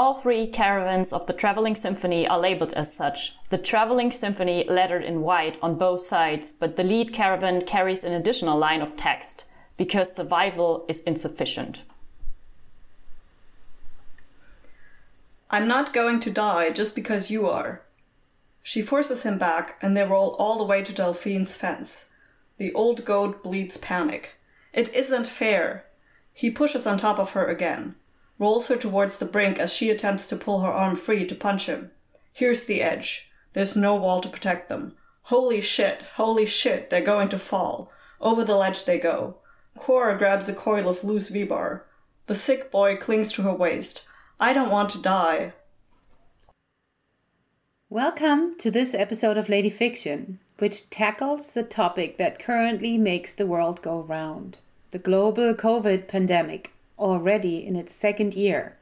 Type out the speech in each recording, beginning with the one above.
All three caravans of the Traveling Symphony are labeled as such. The Traveling Symphony lettered in white on both sides, but the lead caravan carries an additional line of text because survival is insufficient. I'm not going to die just because you are. She forces him back, and they roll all the way to Delphine's fence. The old goat bleeds panic. It isn't fair. He pushes on top of her again, rolls her towards the brink as she attempts to pull her arm free to punch him. Here's the edge. There's no wall to protect them. Holy shit, holy shit, they're going to fall. Over the ledge they go. Kora grabs a coil of loose V-bar. The sick boy clings to her waist. I don't want to die. Welcome to this episode of Lady Fiction, which tackles the topic that currently makes the world go round the global COVID pandemic, already in its second year.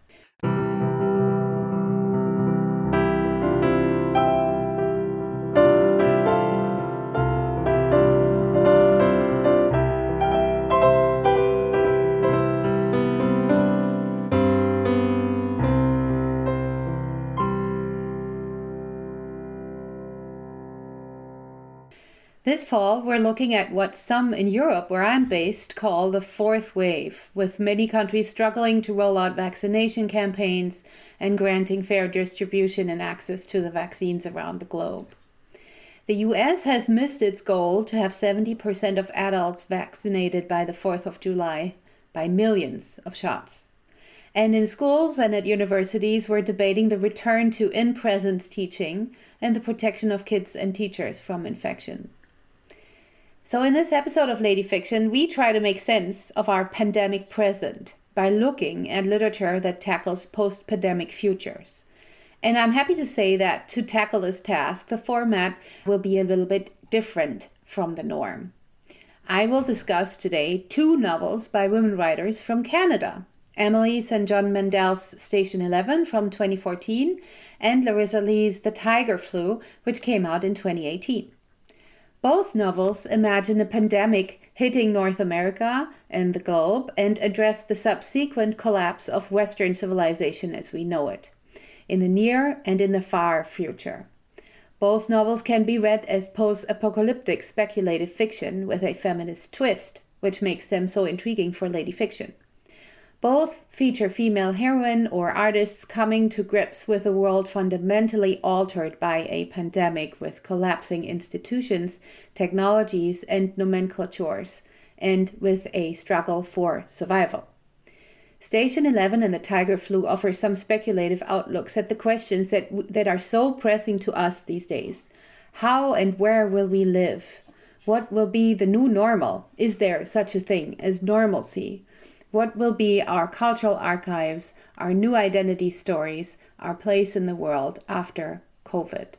This fall, we're looking at what some in Europe, where I'm based, call the fourth wave, with many countries struggling to roll out vaccination campaigns and granting fair distribution and access to the vaccines around the globe. The US has missed its goal to have 70% of adults vaccinated by the 4th of July by millions of shots. And in schools and at universities, we're debating the return to in presence teaching and the protection of kids and teachers from infection. So, in this episode of Lady Fiction, we try to make sense of our pandemic present by looking at literature that tackles post pandemic futures. And I'm happy to say that to tackle this task, the format will be a little bit different from the norm. I will discuss today two novels by women writers from Canada Emily St. John Mandel's Station 11 from 2014 and Larissa Lai's The Tiger Flu, which came out in 2018. Both novels imagine a pandemic hitting North America and the globe and address the subsequent collapse of Western civilization as we know it, in the near and in the far future. Both novels can be read as post apocalyptic speculative fiction with a feminist twist, which makes them so intriguing for lady fiction. Both feature female heroine or artists coming to grips with a world fundamentally altered by a pandemic with collapsing institutions, technologies, and nomenclatures, and with a struggle for survival. Station 11 and the Tiger Flu offer some speculative outlooks at the questions that, that are so pressing to us these days. How and where will we live? What will be the new normal? Is there such a thing as normalcy? What will be our cultural archives, our new identity stories, our place in the world after COVID?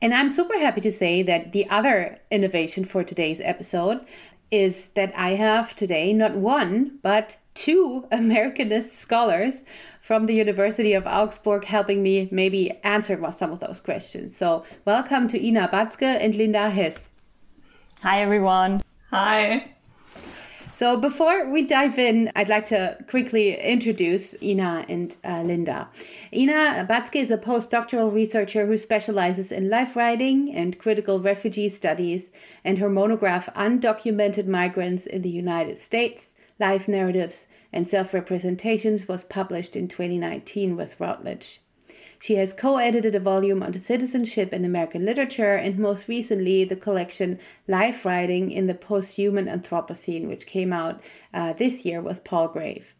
And I'm super happy to say that the other innovation for today's episode is that I have today not one, but two Americanist scholars from the University of Augsburg helping me maybe answer some of those questions. So, welcome to Ina Batzke and Linda Hess. Hi, everyone. Hi. So before we dive in, I'd like to quickly introduce Ina and uh, Linda. Ina Batzke is a postdoctoral researcher who specializes in life writing and critical refugee studies, and her monograph Undocumented Migrants in the United States, Life Narratives and Self-Representations was published in 2019 with Routledge. She has co edited a volume on citizenship in American literature and most recently the collection Life Writing in the Posthuman Anthropocene, which came out uh, this year with Palgrave.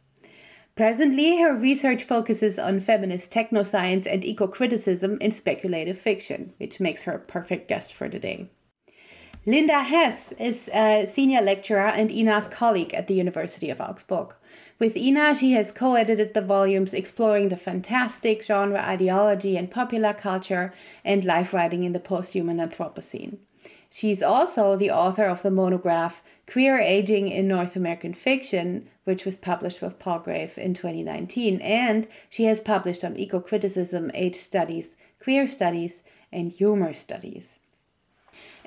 Presently, her research focuses on feminist technoscience and eco criticism in speculative fiction, which makes her a perfect guest for today. Linda Hess is a senior lecturer and Ina's colleague at the University of Augsburg. With Ina, she has co edited the volumes exploring the fantastic genre ideology and popular culture and life writing in the posthuman Anthropocene. She's also the author of the monograph Queer Aging in North American Fiction, which was published with Palgrave in 2019, and she has published on eco criticism, age studies, queer studies, and humor studies.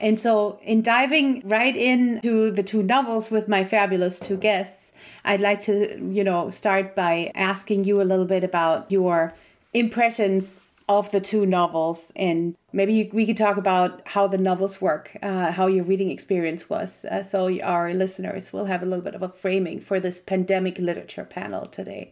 And so, in diving right into the two novels with my fabulous two guests, I'd like to, you know, start by asking you a little bit about your impressions of the two novels. And maybe we could talk about how the novels work uh, how your reading experience was. Uh, so our listeners will have a little bit of a framing for this pandemic literature panel today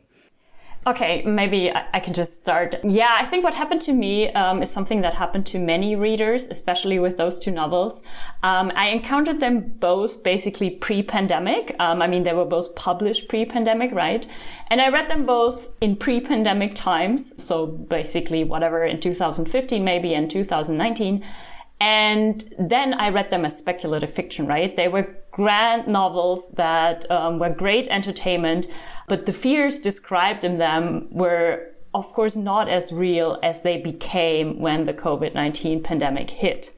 Okay, maybe I can just start. Yeah, I think what happened to me um, is something that happened to many readers, especially with those two novels. Um, I encountered them both basically pre-pandemic. Um, I mean, they were both published pre-pandemic, right? And I read them both in pre-pandemic times. So basically, whatever in 2015, maybe in 2019. And then I read them as speculative fiction, right? They were grand novels that um, were great entertainment, but the fears described in them were, of course, not as real as they became when the COVID-19 pandemic hit.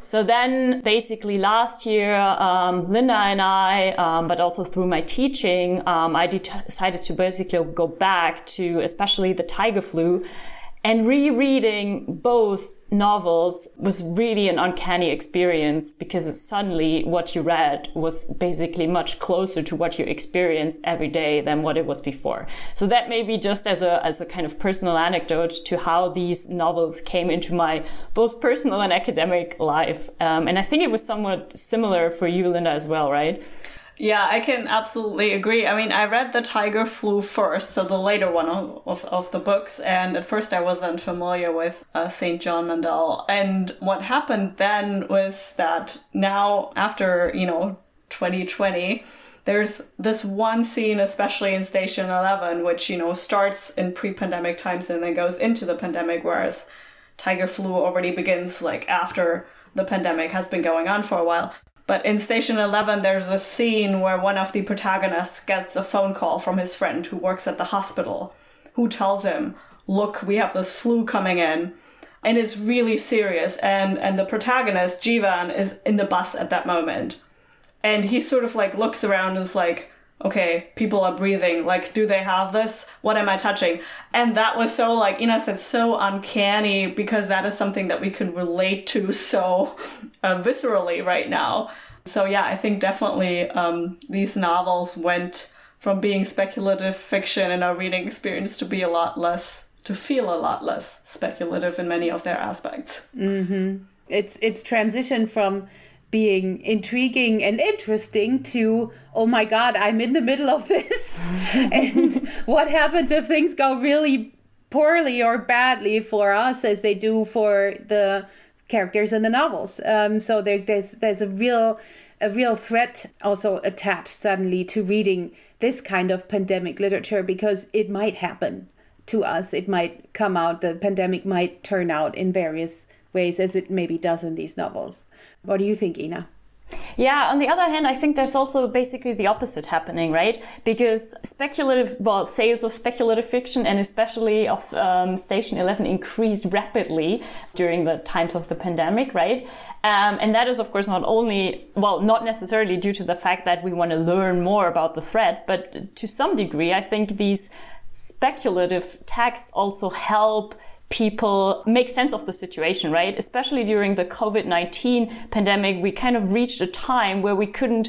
So then basically last year, um, Linda and I, um, but also through my teaching, um, I de- decided to basically go back to especially the tiger flu and rereading both novels was really an uncanny experience because suddenly what you read was basically much closer to what you experience every day than what it was before. So that may be just as a, as a kind of personal anecdote to how these novels came into my both personal and academic life. Um, and I think it was somewhat similar for you, Linda, as well, right? Yeah, I can absolutely agree. I mean, I read The Tiger Flu first, so the later one of, of, of the books, and at first I wasn't familiar with uh, St. John Mandel. And what happened then was that now, after, you know, 2020, there's this one scene, especially in Station 11, which, you know, starts in pre pandemic times and then goes into the pandemic, whereas Tiger Flu already begins like after the pandemic has been going on for a while. But in Station 11, there's a scene where one of the protagonists gets a phone call from his friend who works at the hospital, who tells him, Look, we have this flu coming in. And it's really serious. And, and the protagonist, Jeevan, is in the bus at that moment. And he sort of like looks around and is like, okay, people are breathing. Like, do they have this? What am I touching? And that was so, like, Ina said, so uncanny because that is something that we can relate to so uh, viscerally right now. So, yeah, I think definitely um, these novels went from being speculative fiction in our reading experience to be a lot less, to feel a lot less speculative in many of their aspects. Mm-hmm. It's, it's transition from being intriguing and interesting to oh my god i'm in the middle of this and what happens if things go really poorly or badly for us as they do for the characters in the novels. Um, so there, there's there's a real a real threat also attached suddenly to reading this kind of pandemic literature because it might happen to us. It might come out the pandemic might turn out in various ways as it maybe does in these novels. What do you think ina yeah, on the other hand, I think there's also basically the opposite happening, right? Because speculative, well, sales of speculative fiction and especially of um, Station 11 increased rapidly during the times of the pandemic, right? Um, and that is, of course, not only, well, not necessarily due to the fact that we want to learn more about the threat, but to some degree, I think these speculative texts also help people make sense of the situation, right? Especially during the COVID-19 pandemic, we kind of reached a time where we couldn't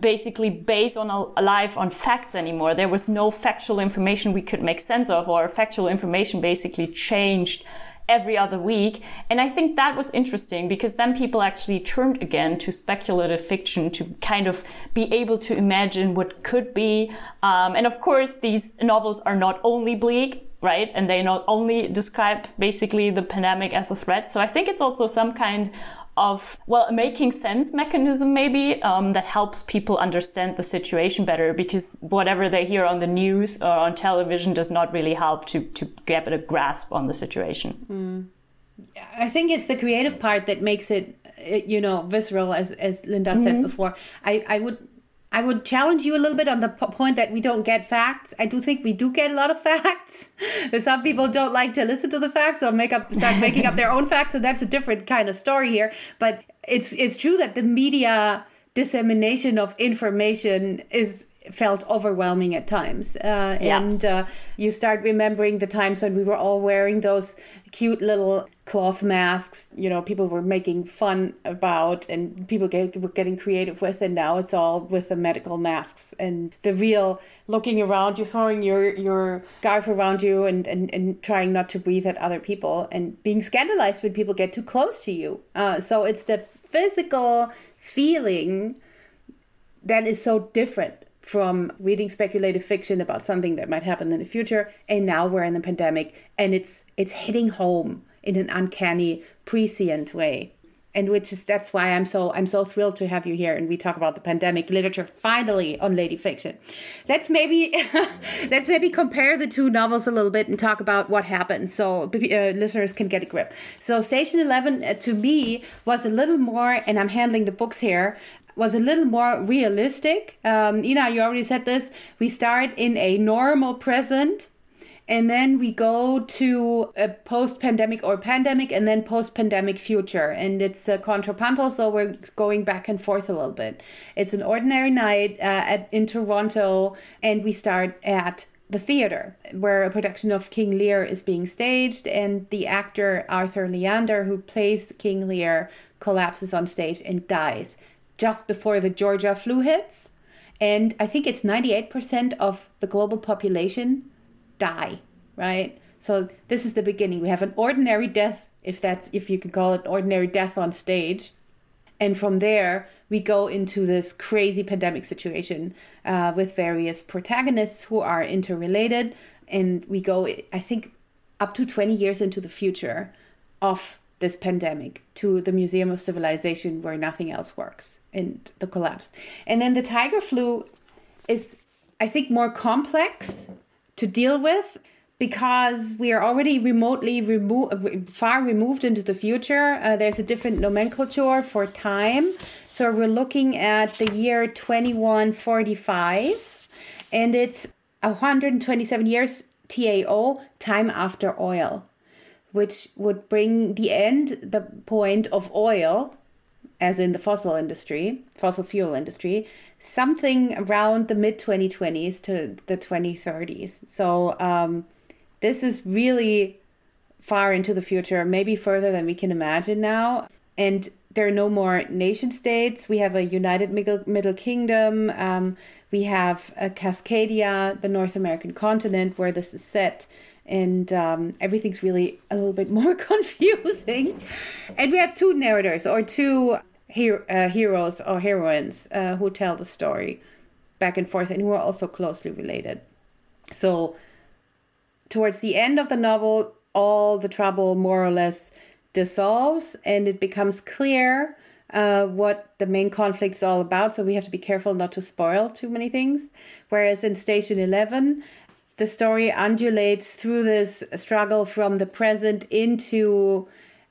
basically base on a life on facts anymore. There was no factual information we could make sense of or factual information basically changed every other week. And I think that was interesting because then people actually turned again to speculative fiction to kind of be able to imagine what could be. Um, and of course, these novels are not only bleak right? And they not only describe basically the pandemic as a threat. So I think it's also some kind of well making sense mechanism maybe um, that helps people understand the situation better because whatever they hear on the news or on television does not really help to to get a grasp on the situation mm. i think it's the creative part that makes it you know visceral as as linda mm -hmm. said mm-hmm. before i i would I would challenge you a little bit on the point that we don't get facts. I do think we do get a lot of facts. Some people don't like to listen to the facts or make up start making up their own facts, and that's a different kind of story here. But it's it's true that the media dissemination of information is felt overwhelming at times. Uh, yeah. And uh, you start remembering the times when we were all wearing those cute little cloth masks, you know, people were making fun about and people get, were getting creative with. And now it's all with the medical masks and the real looking around you, throwing your, your scarf around you and, and, and trying not to breathe at other people and being scandalized when people get too close to you. Uh, so it's the physical feeling that is so different from reading speculative fiction about something that might happen in the future and now we're in the pandemic and it's it's hitting home in an uncanny prescient way and which is that's why i'm so i'm so thrilled to have you here and we talk about the pandemic literature finally on lady fiction let's maybe let's maybe compare the two novels a little bit and talk about what happened so uh, listeners can get a grip so station 11 uh, to me was a little more and i'm handling the books here was a little more realistic. Um, Ina, you already said this. We start in a normal present and then we go to a post-pandemic or pandemic and then post-pandemic future. And it's a contrapuntal so we're going back and forth a little bit. It's an ordinary night uh, at, in toronto and we start at the theater where a production of king lear is being staged. And the actor arthur leander who plays king lear collapses on stage and dies just before the Georgia flu hits. And I think it's 98% of the global population die, right? So this is the beginning. We have an ordinary death, if that's if you could call it ordinary death on stage. And from there, we go into this crazy pandemic situation uh, with various protagonists who are interrelated. And we go, I think, up to 20 years into the future of this pandemic to the Museum of Civilization where nothing else works and the collapse. And then the tiger flu is, I think, more complex to deal with because we are already remotely remo- far removed into the future. Uh, there's a different nomenclature for time. So we're looking at the year 2145 and it's 127 years TAO, time after oil which would bring the end, the point of oil, as in the fossil industry, fossil fuel industry, something around the mid 2020s to the 2030s. So um, this is really far into the future, maybe further than we can imagine now. And there are no more nation states. We have a united middle, middle kingdom. Um, we have a Cascadia, the North American continent, where this is set and um, everything's really a little bit more confusing. And we have two narrators or two her- uh, heroes or heroines uh, who tell the story back and forth and who are also closely related. So, towards the end of the novel, all the trouble more or less dissolves and it becomes clear uh, what the main conflict is all about. So, we have to be careful not to spoil too many things. Whereas in Station 11, the story undulates through this struggle from the present into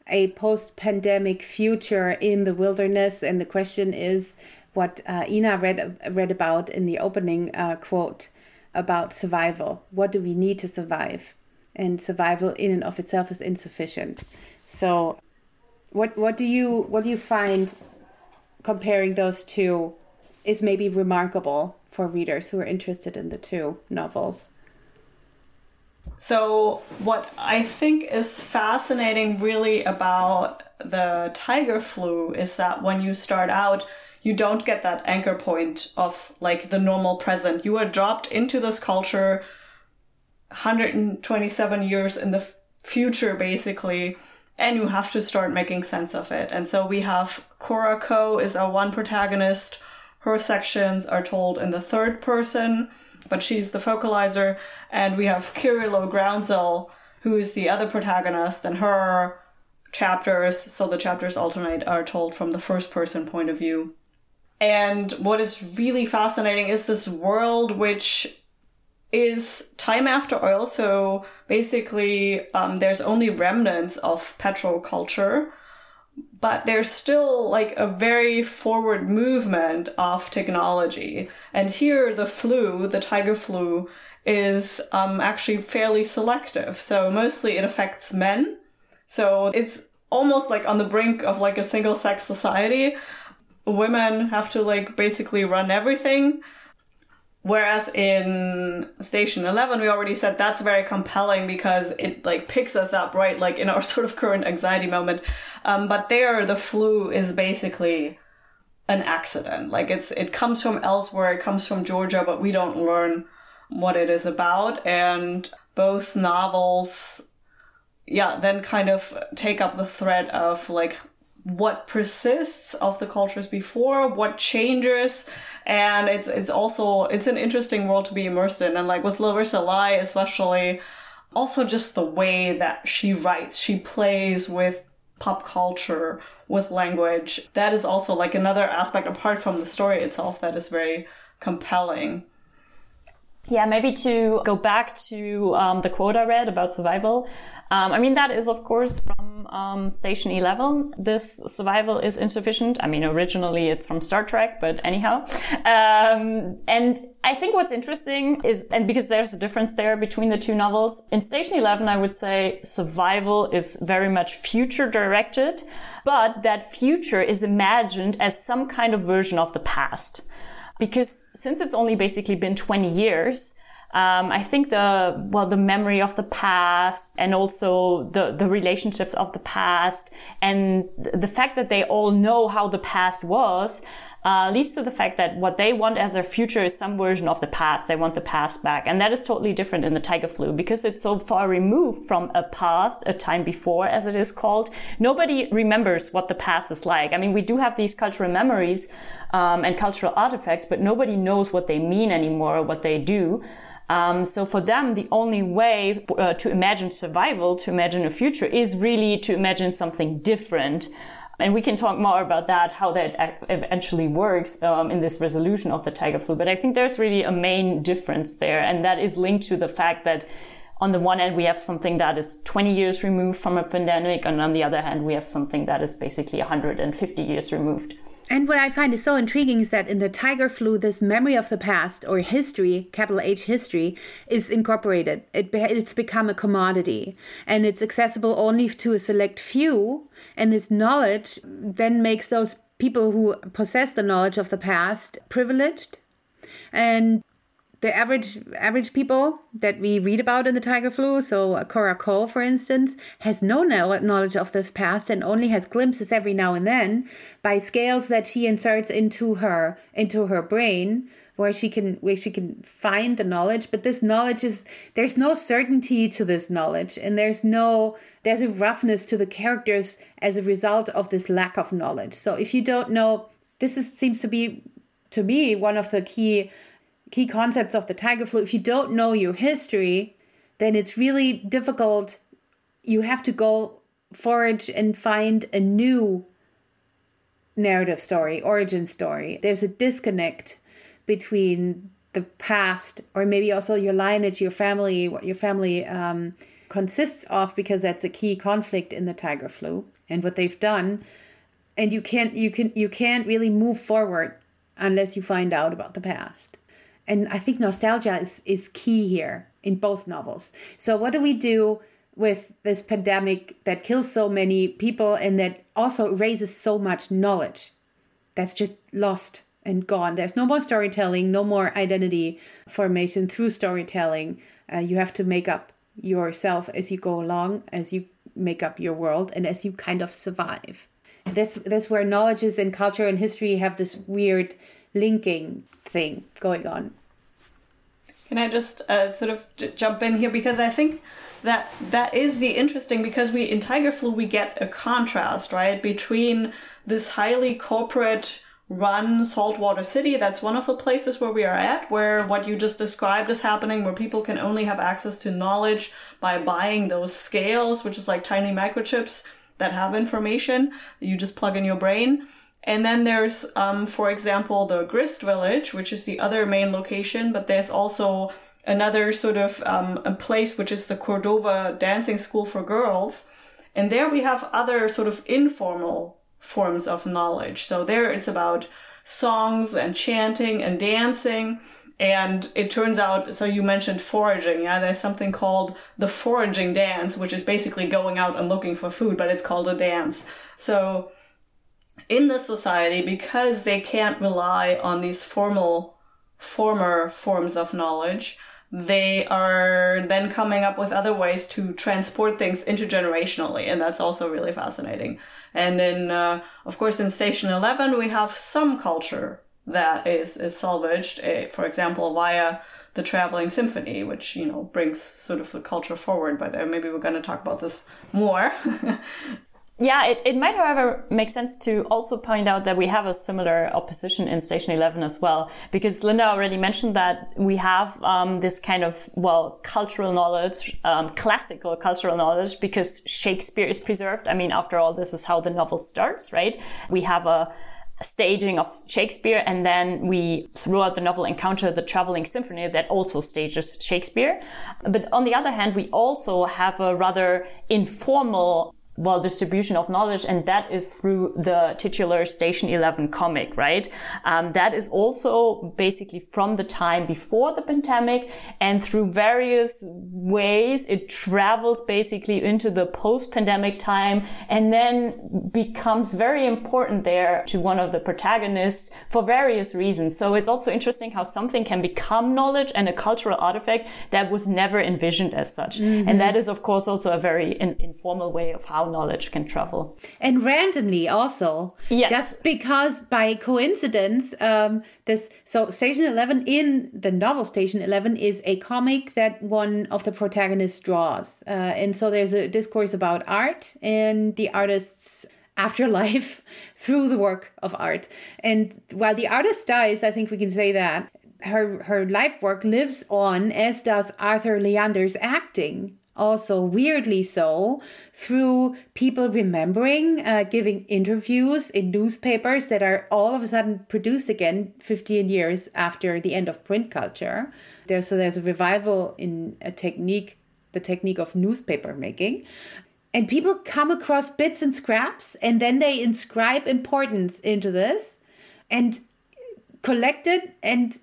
a post pandemic future in the wilderness. And the question is what uh, Ina read, read about in the opening uh, quote about survival. What do we need to survive? And survival in and of itself is insufficient. So, what, what do you what do you find comparing those two is maybe remarkable for readers who are interested in the two novels? So, what I think is fascinating really about the tiger flu is that when you start out, you don't get that anchor point of like the normal present. You are dropped into this culture 127 years in the future, basically, and you have to start making sense of it. And so we have Kora Ko is our one protagonist. Her sections are told in the third person but she's the focalizer. And we have Kirilow Groundsel, who is the other protagonist, and her chapters, so the chapters alternate, are told from the first person point of view. And what is really fascinating is this world which is time after oil. So basically, um, there's only remnants of petrol culture but there's still like a very forward movement of technology. And here, the flu, the tiger flu, is um, actually fairly selective. So mostly it affects men. So it's almost like on the brink of like a single sex society. Women have to like basically run everything. Whereas in Station 11, we already said that's very compelling because it like picks us up, right? Like in our sort of current anxiety moment. Um, but there, the flu is basically an accident. Like it's, it comes from elsewhere. It comes from Georgia, but we don't learn what it is about. And both novels, yeah, then kind of take up the thread of like what persists of the cultures before, what changes, and it's it's also it's an interesting world to be immersed in. And like with Larissa Lai, especially, also just the way that she writes, she plays with pop culture, with language. That is also like another aspect apart from the story itself that is very compelling. Yeah, maybe to go back to um, the quote I read about survival. Um, I mean, that is, of course, from um, Station 11. This survival is insufficient. I mean, originally it's from Star Trek, but anyhow. Um, and I think what's interesting is, and because there's a difference there between the two novels, in Station 11, I would say survival is very much future directed, but that future is imagined as some kind of version of the past because since it's only basically been 20 years, um, I think the well the memory of the past and also the the relationships of the past and the fact that they all know how the past was uh, leads to the fact that what they want as their future is some version of the past. They want the past back. And that is totally different in the tiger flu because it's so far removed from a past, a time before, as it is called. Nobody remembers what the past is like. I mean, we do have these cultural memories um, and cultural artifacts, but nobody knows what they mean anymore, what they do. Um, so for them, the only way uh, to imagine survival, to imagine a future, is really to imagine something different. And we can talk more about that, how that eventually works um, in this resolution of the tiger flu. But I think there's really a main difference there. And that is linked to the fact that on the one hand, we have something that is 20 years removed from a pandemic. And on the other hand, we have something that is basically 150 years removed. And what I find is so intriguing is that in the tiger flu, this memory of the past or history, capital H history, is incorporated. It, it's become a commodity and it's accessible only to a select few. And this knowledge then makes those people who possess the knowledge of the past privileged. And the average average people that we read about in the tiger flu so Kora Ko for instance has no knowledge of this past and only has glimpses every now and then by scales that she inserts into her into her brain where she can where she can find the knowledge but this knowledge is there's no certainty to this knowledge and there's no there's a roughness to the characters as a result of this lack of knowledge so if you don't know this is seems to be to me one of the key key concepts of the tiger flu, if you don't know your history, then it's really difficult. You have to go forage and find a new narrative story, origin story. There's a disconnect between the past, or maybe also your lineage, your family, what your family um, consists of, because that's a key conflict in the tiger flu and what they've done. And you can't you can you can't really move forward unless you find out about the past. And I think nostalgia is, is key here in both novels. So, what do we do with this pandemic that kills so many people and that also raises so much knowledge that's just lost and gone? There's no more storytelling, no more identity formation through storytelling. Uh, you have to make up yourself as you go along, as you make up your world, and as you kind of survive. This, this where knowledges and culture and history have this weird linking thing going on. Can I just uh, sort of j- jump in here because I think that that is the interesting because we in Tiger Flu we get a contrast right between this highly corporate run saltwater city that's one of the places where we are at where what you just described is happening where people can only have access to knowledge by buying those scales which is like tiny microchips that have information that you just plug in your brain and then there's, um, for example, the Grist Village, which is the other main location, but there's also another sort of um, a place which is the Cordova Dancing School for Girls. And there we have other sort of informal forms of knowledge. So there it's about songs and chanting and dancing. And it turns out, so you mentioned foraging. Yeah, there's something called the foraging dance, which is basically going out and looking for food, but it's called a dance. So in the society because they can't rely on these formal former forms of knowledge, they are then coming up with other ways to transport things intergenerationally, and that's also really fascinating. And in, uh, of course, in Station Eleven, we have some culture that is is salvaged, uh, for example, via the traveling symphony, which you know brings sort of the culture forward. But maybe we're going to talk about this more. Yeah, it, it might, however, make sense to also point out that we have a similar opposition in Station 11 as well, because Linda already mentioned that we have um, this kind of, well, cultural knowledge, um, classical cultural knowledge, because Shakespeare is preserved. I mean, after all, this is how the novel starts, right? We have a, staging of Shakespeare, and then we, throughout the novel, encounter the traveling symphony that also stages Shakespeare. But on the other hand, we also have a rather informal well distribution of knowledge and that is through the titular station 11 comic right? Um, that is also basically from the time before the pandemic and through various ways it travels basically into the post-pandemic time and then becomes very important there to one of the protagonists for various reasons. So it's also interesting how something can become knowledge and a cultural artifact that was never envisioned as such. Mm-hmm. and that is of course also a very in- informal way of how knowledge can travel. And randomly also. Yes. Just because by coincidence, um, this, so Station 11 in the novel Station 11 is a comic that one of the protagonists draws. Uh, and so there's a discourse about art and the artist's afterlife through the work of art. And while the artist dies, I think we can say that her her life work lives on, as does Arthur Leander's acting also weirdly so through people remembering uh, giving interviews in newspapers that are all of a sudden produced again 15 years after the end of print culture. There's so there's a revival in a technique the technique of newspaper making. And people come across bits and scraps and then they inscribe importance into this and collect it and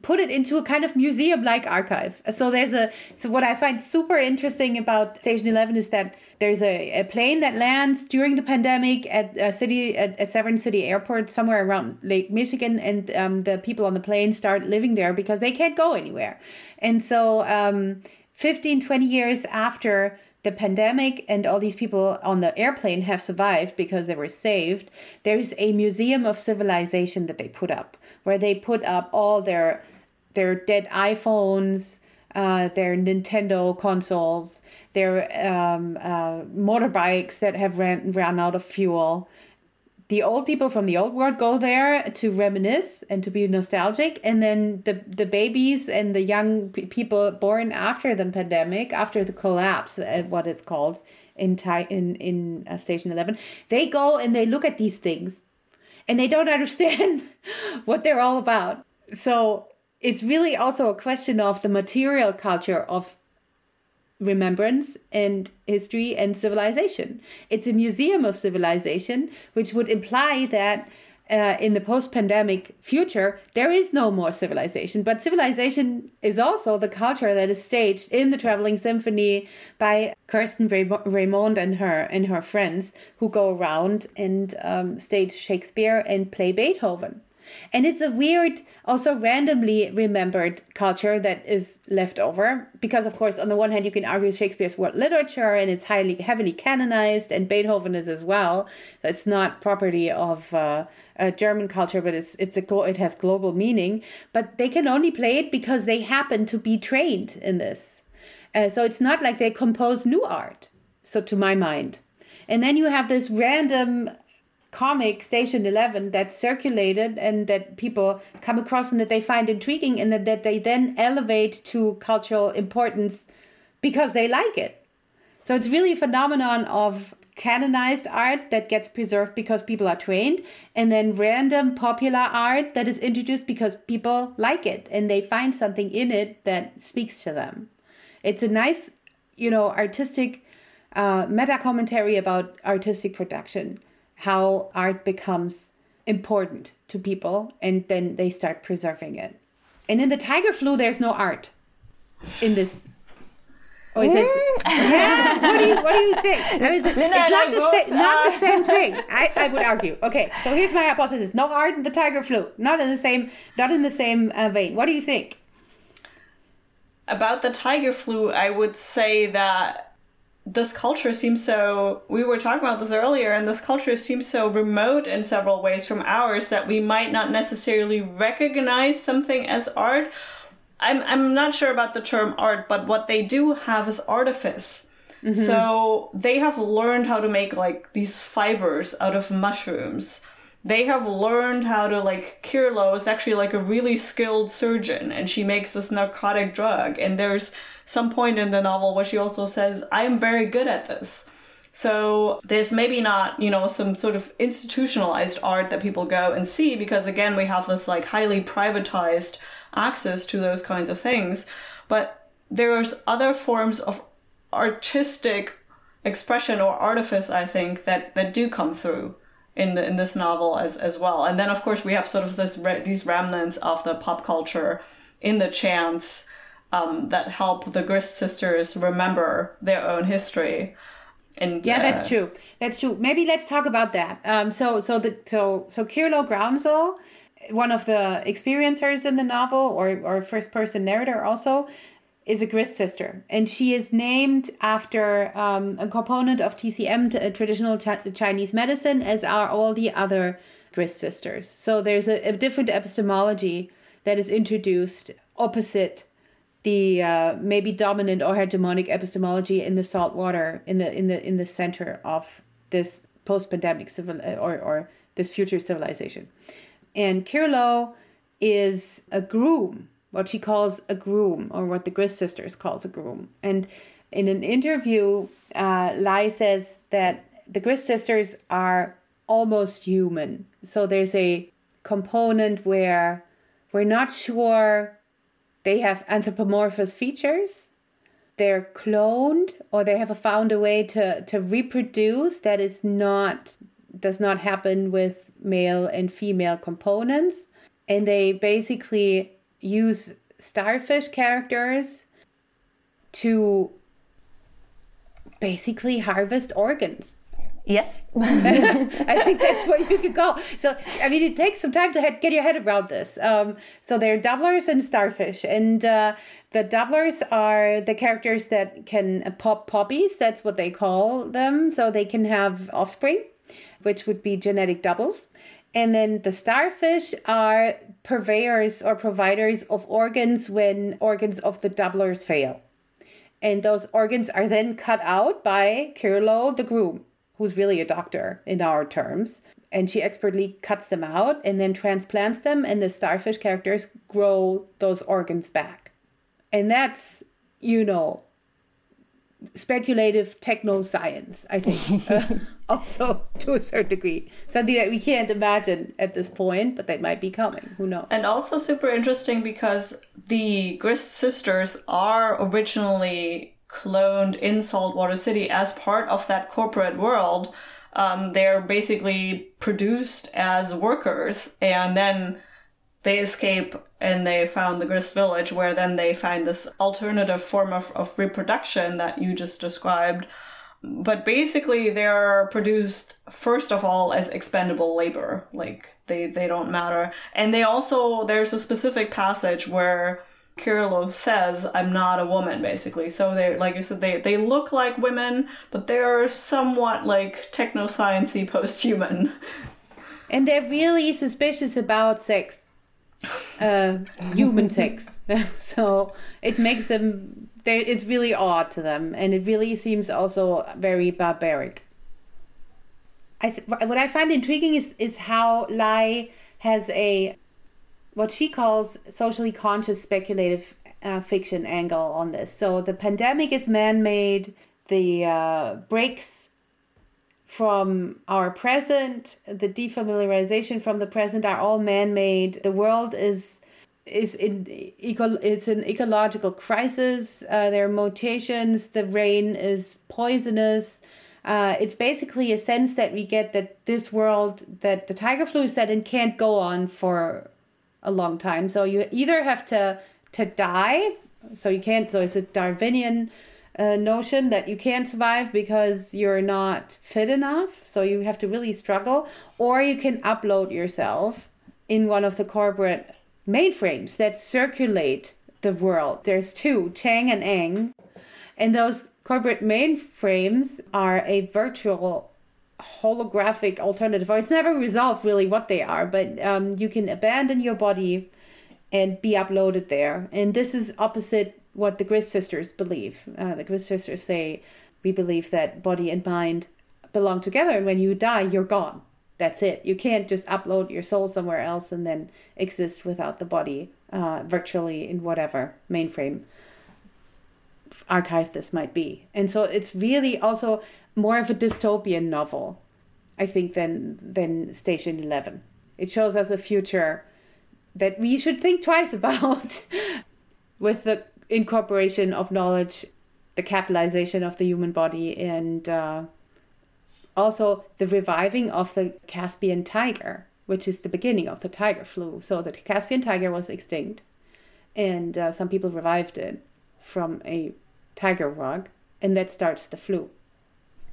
put it into a kind of museum like archive. So there's a so what I find super interesting about Station 11 is that there's a, a plane that lands during the pandemic at a city at, at Severn City Airport somewhere around Lake Michigan and um, the people on the plane start living there because they can't go anywhere. And so um, 15 20 years after the pandemic and all these people on the airplane have survived because they were saved, there's a museum of civilization that they put up where they put up all their their dead iPhones, uh, their Nintendo consoles, their um, uh, motorbikes that have ran ran out of fuel. The old people from the old world go there to reminisce and to be nostalgic, and then the the babies and the young people born after the pandemic, after the collapse, uh, what it's called in in in uh, Station Eleven, they go and they look at these things and they don't understand what they're all about. So it's really also a question of the material culture of remembrance and history and civilization. It's a museum of civilization, which would imply that uh, in the post-pandemic future there is no more civilization but civilization is also the culture that is staged in the traveling symphony by Kirsten Raymonde and her and her friends who go around and um, stage shakespeare and play beethoven and it's a weird, also randomly remembered culture that is left over. Because, of course, on the one hand, you can argue Shakespeare's world literature and it's highly, heavily canonized, and Beethoven is as well. It's not property of uh, German culture, but it's, it's a, it has global meaning. But they can only play it because they happen to be trained in this. Uh, so it's not like they compose new art. So, to my mind. And then you have this random comic Station 11 that circulated and that people come across and that they find intriguing and that, that they then elevate to cultural importance because they like it. So it's really a phenomenon of canonized art that gets preserved because people are trained and then random popular art that is introduced because people like it and they find something in it that speaks to them. It's a nice, you know, artistic uh, meta commentary about artistic production how art becomes important to people and then they start preserving it. And in the tiger flu, there's no art in this Oh, he says, yeah. What do you What do you think? I mean, it's Linda and not, I the, both, sa- not the same thing. I, I would argue. Okay, so here's my hypothesis: no art in the tiger flu. Not in the same. Not in the same uh, vein. What do you think? About the tiger flu, I would say that this culture seems so. We were talking about this earlier, and this culture seems so remote in several ways from ours that we might not necessarily recognize something as art. I'm, I'm not sure about the term art, but what they do have is artifice. Mm-hmm. So they have learned how to make like these fibers out of mushrooms. They have learned how to like Kirlo is actually like a really skilled surgeon and she makes this narcotic drug and there's some point in the novel where she also says, I am very good at this. So there's maybe not, you know, some sort of institutionalized art that people go and see because again we have this like highly privatized access to those kinds of things. But there's other forms of artistic expression or artifice, I think, that, that do come through in the, in this novel as as well. And then of course we have sort of this these remnants of the pop culture in the chants um, that help the Grist sisters remember their own history. And Yeah, uh, that's true. That's true. Maybe let's talk about that. Um, so, so the so so Kirlo Groundsel, one of the experiencers in the novel, or or first person narrator, also is a Grist sister, and she is named after um, a component of TCM, t- traditional Ch- Chinese medicine, as are all the other Grist sisters. So there's a, a different epistemology that is introduced opposite the uh, maybe dominant or hegemonic epistemology in the salt water in the in the in the center of this post-pandemic civil or or this future civilization and Kirlo is a groom what she calls a groom or what the Grist sisters calls a groom. And in an interview uh, Lai says that the Grist sisters are almost human. So there's a component where we're not sure they have anthropomorphous features. They're cloned or they have found a way to, to reproduce that is not does not happen with male and female components and they basically use starfish characters to basically harvest organs Yes. I think that's what you could call. So, I mean, it takes some time to head, get your head around this. Um, so they're doublers and starfish, and uh, the doublers are the characters that can pop poppies. That's what they call them. So they can have offspring, which would be genetic doubles. And then the starfish are purveyors or providers of organs when organs of the doublers fail. And those organs are then cut out by Kirlo the groom who's really a doctor in our terms. And she expertly cuts them out and then transplants them, and the starfish characters grow those organs back. And that's, you know, speculative techno science, I think, also to a certain degree. Something that we can't imagine at this point, but that might be coming. Who knows? And also super interesting because the Grist sisters are originally cloned in Saltwater City as part of that corporate world. Um, they're basically produced as workers and then they escape and they found the Grist village where then they find this alternative form of, of reproduction that you just described. But basically they're produced first of all as expendable labor. Like they, they don't matter. And they also, there's a specific passage where Kirilow says, I'm not a woman, basically. So they like you said, they, they look like women, but they're somewhat like techno sciencey post human. And they're really suspicious about sex, uh, human sex. so it makes them, they it's really odd to them, and it really seems also very barbaric. I th- what I find intriguing is is how Lai has a what she calls socially conscious speculative uh, fiction angle on this. So the pandemic is man made. The uh, breaks from our present, the defamiliarization from the present are all man-made. The world is is in eco it's an ecological crisis. Uh, there are mutations. The rain is poisonous. Uh, it's basically a sense that we get that this world that the tiger flu is set in can't go on for a long time. So you either have to to die, so you can't. So it's a Darwinian uh, notion that you can't survive because you're not fit enough. So you have to really struggle. Or you can upload yourself in one of the corporate mainframes that circulate the world. There's two, Tang and Eng. And those corporate mainframes are a virtual holographic alternative. Or it's never resolved really what they are, but um, you can abandon your body and be uploaded there. And this is opposite what the Grist sisters believe. Uh, the Grist sisters say, we believe that body and mind belong together, and when you die, you're gone. That's it. You can't just upload your soul somewhere else and then exist without the body uh, virtually in whatever mainframe archive this might be. And so it's really also more of a dystopian novel, I think, than than Station Eleven. It shows us a future that we should think twice about with the incorporation of knowledge, the capitalization of the human body, and uh, also the reviving of the Caspian tiger, which is the beginning of the tiger flu. So the Caspian tiger was extinct, and uh, some people revived it from a tiger rug, and that starts the flu.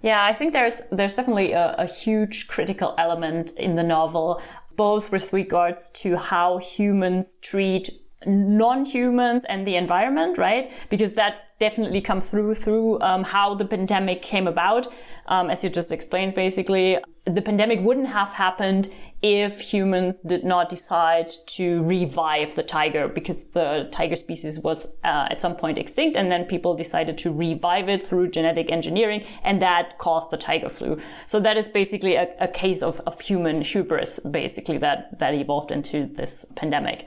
Yeah, I think there's there's definitely a, a huge critical element in the novel, both with regards to how humans treat non-humans and the environment, right? Because that definitely comes through through um, how the pandemic came about. Um, as you just explained, basically, the pandemic wouldn't have happened if humans did not decide to revive the tiger because the tiger species was uh, at some point extinct and then people decided to revive it through genetic engineering and that caused the tiger flu so that is basically a, a case of, of human hubris basically that that evolved into this pandemic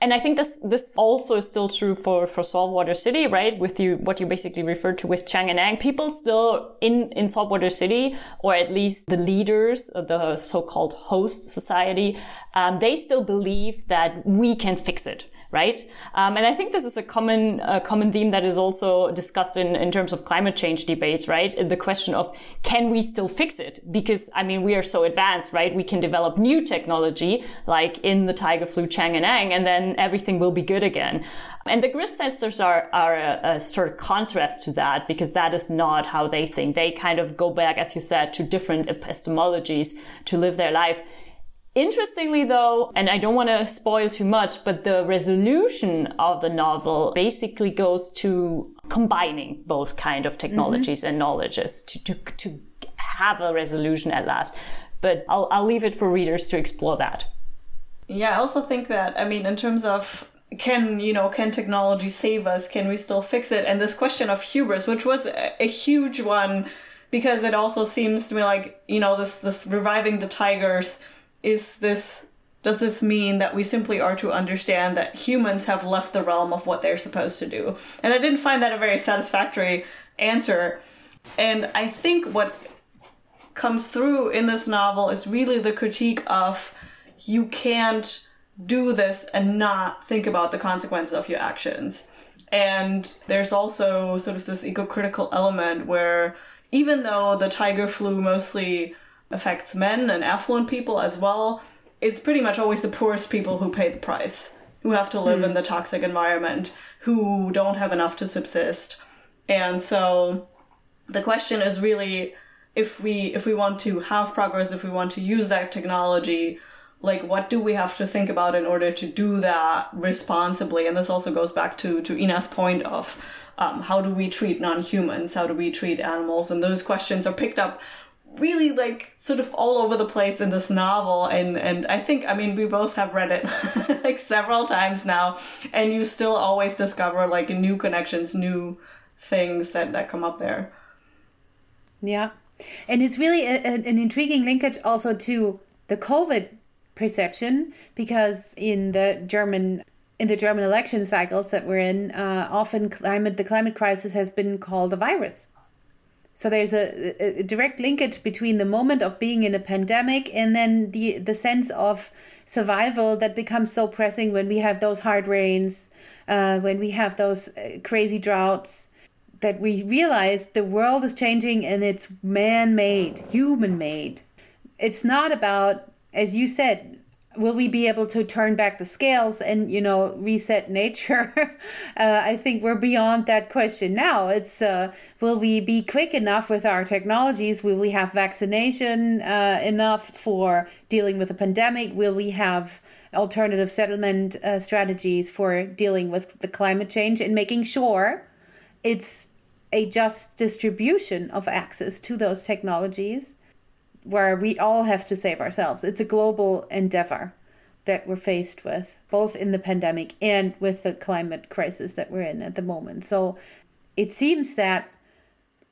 and I think this this also is still true for for Saltwater City, right? With you, what you basically referred to with Chang and Eng, people still in in Saltwater City, or at least the leaders the so-called host society, um, they still believe that we can fix it right? Um, and I think this is a common uh, common theme that is also discussed in, in terms of climate change debates, right? The question of can we still fix it? Because I mean, we are so advanced, right? We can develop new technology, like in the tiger flu Chang and Eng, and then everything will be good again. And the Grist sisters are, are a, a, sort of contrast to that because that is not how they think. They kind of go back, as you said, to different epistemologies to live their life. Interestingly, though, and I don't want to spoil too much, but the resolution of the novel basically goes to combining both kind of technologies mm-hmm. and knowledges to, to, to have a resolution at last. But I'll, I'll leave it for readers to explore that. Yeah, I also think that, I mean, in terms of can you know can technology save us can we still fix it and this question of hubris which was a, a huge one because it also seems to me like you know this this reviving the tigers is this does this mean that we simply are to understand that humans have left the realm of what they're supposed to do? And I didn't find that a very satisfactory answer. And I think what comes through in this novel is really the critique of you can't do this and not think about the consequences of your actions. And there's also sort of this eco critical element where even though the tiger flu mostly affects men and affluent people as well, it's pretty much always the poorest people who pay the price, who have to live mm. in the toxic environment, who don't have enough to subsist. And so the question is really if we if we want to have progress, if we want to use that technology, like what do we have to think about in order to do that responsibly? And this also goes back to to Ina's point of um, how do we treat non-humans? How do we treat animals? And those questions are picked up really like sort of all over the place in this novel and and I think I mean we both have read it like several times now and you still always discover like new connections new things that that come up there. Yeah. And it's really a, a, an intriguing linkage also to the covid perception because in the german in the german election cycles that we're in uh, often climate the climate crisis has been called a virus so there's a, a, direct linkage between the moment of being in a pandemic and then the the sense of survival that becomes so pressing when we have those hard rains, uh, when we have those uh, crazy droughts, that we realize the world is changing and it's man-made, human-made. It's not about, as you said, will we be able to turn back the scales and you know reset nature? Uh, i think we're beyond that question now. It's uh, will we be quick enough with our technologies? Will we have vaccination uh, enough for dealing with a pandemic? Will we have alternative settlement uh, strategies for dealing with the climate change and making sure it's a just distribution of access to those technologies where we all have to save ourselves. It's a global endeavor that we're faced with, both in the pandemic and with the climate crisis that we're in at the moment. So it seems that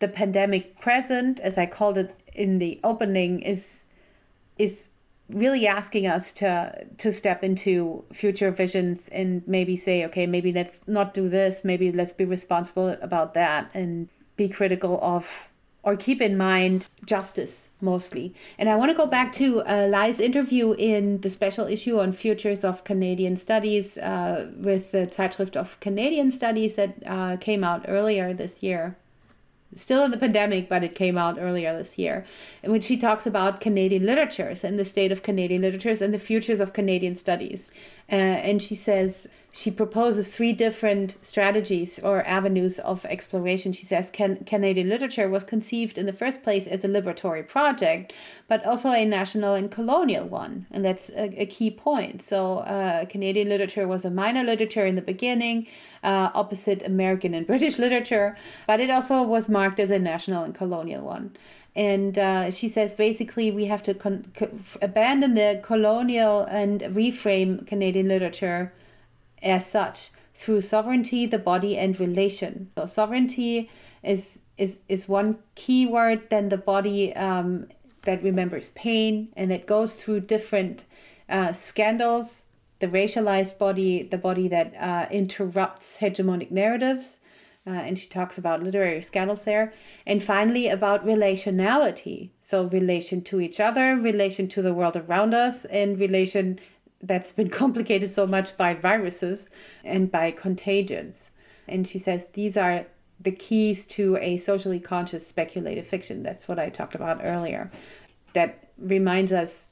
the pandemic present, as I called it in the opening, is is really asking us to to step into future visions and maybe say okay maybe let's not do this maybe let's be responsible about that and be critical of or keep in mind justice mostly. And I want to go back to uh, Lai's interview in the special issue on futures of Canadian studies uh, with the Zeitschrift of Canadian Studies that uh, came out earlier this year. Still in the pandemic, but it came out earlier this year. In which she talks about Canadian literatures and the state of Canadian literatures and the futures of Canadian studies. Uh, and she says, she proposes three different strategies or avenues of exploration. She says Can- Canadian literature was conceived in the first place as a liberatory project, but also a national and colonial one. And that's a, a key point. So, uh, Canadian literature was a minor literature in the beginning, uh, opposite American and British literature, but it also was marked as a national and colonial one and uh, she says basically we have to con- co- abandon the colonial and reframe Canadian literature as such through sovereignty, the body, and relation. So sovereignty is is is one key word. Then the body um, that remembers pain and that goes through different uh, scandals. The racialized body, the body that uh, interrupts hegemonic narratives. Uh, and she talks about literary scandals there. And finally, about relationality. So, relation to each other, relation to the world around us, and relation that's been complicated so much by viruses and by contagions. And she says these are the keys to a socially conscious speculative fiction. That's what I talked about earlier. That reminds us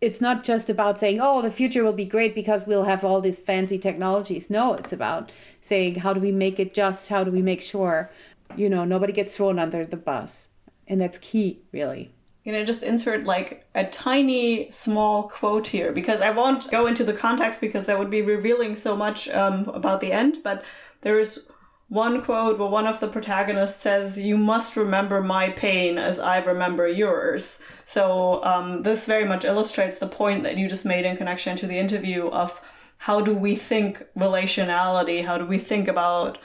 it's not just about saying, oh, the future will be great because we'll have all these fancy technologies. No, it's about saying, how do we make it just? How do we make sure, you know, nobody gets thrown under the bus? And that's key, really you know, just insert like a tiny small quote here because I won't go into the context because that would be revealing so much um, about the end. But there is one quote where one of the protagonists says, You must remember my pain as I remember yours. So um, this very much illustrates the point that you just made in connection to the interview of how do we think relationality? How do we think about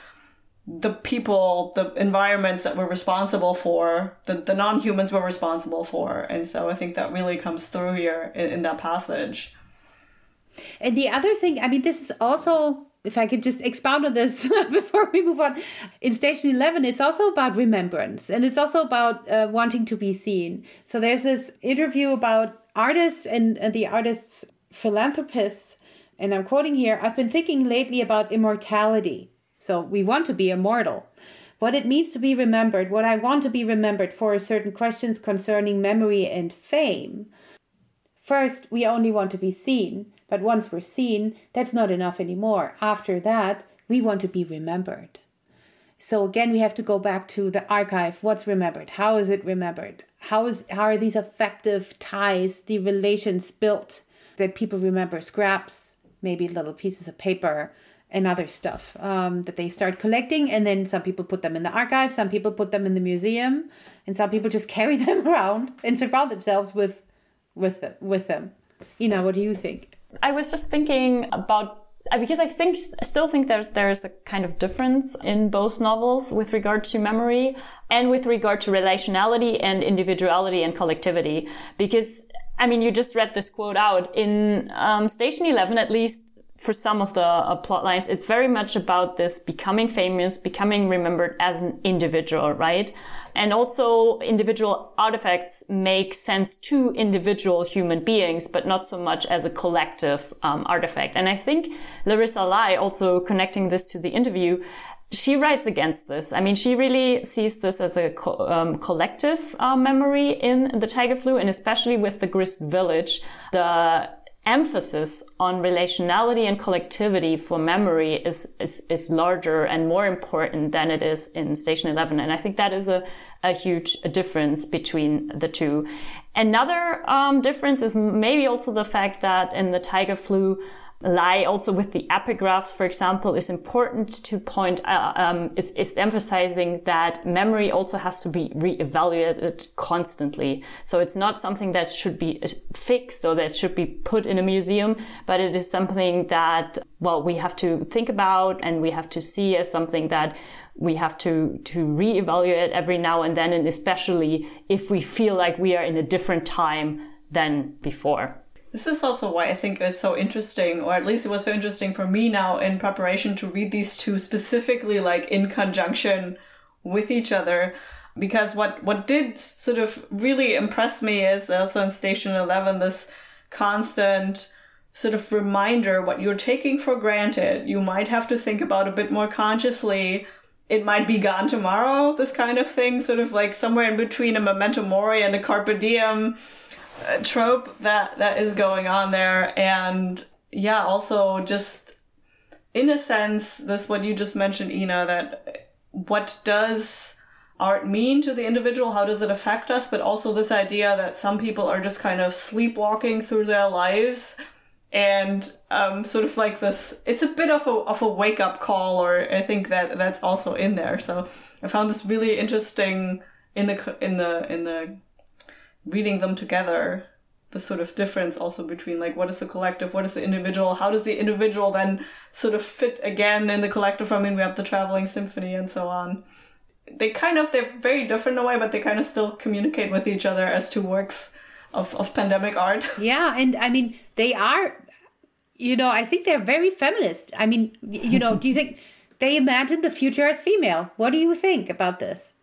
the people, the environments that we're responsible for, the, the non humans we're responsible for. And so I think that really comes through here in, in that passage. And the other thing, I mean, this is also, if I could just expound on this before we move on, in Station 11, it's also about remembrance and it's also about uh, wanting to be seen. So there's this interview about artists and, and the artists' philanthropists. And I'm quoting here I've been thinking lately about immortality so we want to be immortal. What it means to be remembered, what I want to be remembered for are certain questions concerning memory and fame. First, we only want to be seen, but once we're seen, that's not enough anymore. After that, we want to be remembered. So again, we have to go back to the archive. What's remembered? How is it remembered? How is how are these affective ties, the relations built that people remember? Scraps, maybe little pieces of paper, and other stuff um, that they start collecting. And then some people put them in the archive, some people put them in the museum, and some people just carry them around and surround themselves with with with them. Ina, what do you think? I was just thinking about uh, because I think still think that there's a kind of difference in both novels with regard to memory and with regard to relationality and individuality and collectivity. Because I mean, you just read this quote out in um, Station Eleven, at least for some of the uh, plot lines, it's very much about this becoming famous, becoming remembered as an individual, right? And also individual artifacts make sense to individual human beings, but not so much as a collective um, artifact. And I think Larissa Lai, also connecting this to the interview, she writes against this. I mean, she really sees this as a co- um, collective uh, memory in the Tiger Flu, and especially with the Grist Village, the emphasis on relationality and collectivity for memory is, is, is larger and more important than it is in Station 11. And I think that is a, a huge difference between the two. Another um, difference is maybe also the fact that in the Tiger Flu, Lai also with the epigraphs, for example, is important to point, uh, um, is, is emphasizing that memory also has to be reevaluated constantly. So it's not something that should be fixed or that should be put in a museum, but it is something that, well, we have to think about and we have to see as something that we have to, to reevaluate every now and then, and especially if we feel like we are in a different time than before. This is also why I think it's so interesting, or at least it was so interesting for me now in preparation to read these two specifically, like in conjunction with each other. Because what, what did sort of really impress me is also in Station 11, this constant sort of reminder what you're taking for granted. You might have to think about a bit more consciously. It might be gone tomorrow, this kind of thing, sort of like somewhere in between a memento mori and a carpe diem trope that that is going on there. And yeah also just in a sense this what you just mentioned ina that what does art mean to the individual? How does it affect us? But also this idea that some people are just kind of sleepwalking through their lives and um, sort of like this it's a bit of a, of a wake up call or i think that that's also in there. So i found this really interesting in the in the in the reading them together the sort of difference also between like what is the collective what is the individual how does the individual then sort of fit again in the collective? I mean we have the traveling symphony and so on. They kind of they're very different in a way but they kind of still communicate with each other as two works of, of pandemic art. Yeah and i mean they are you know i think they're very feminist. I mean you know do you think they imagine the future as female. What do you think about this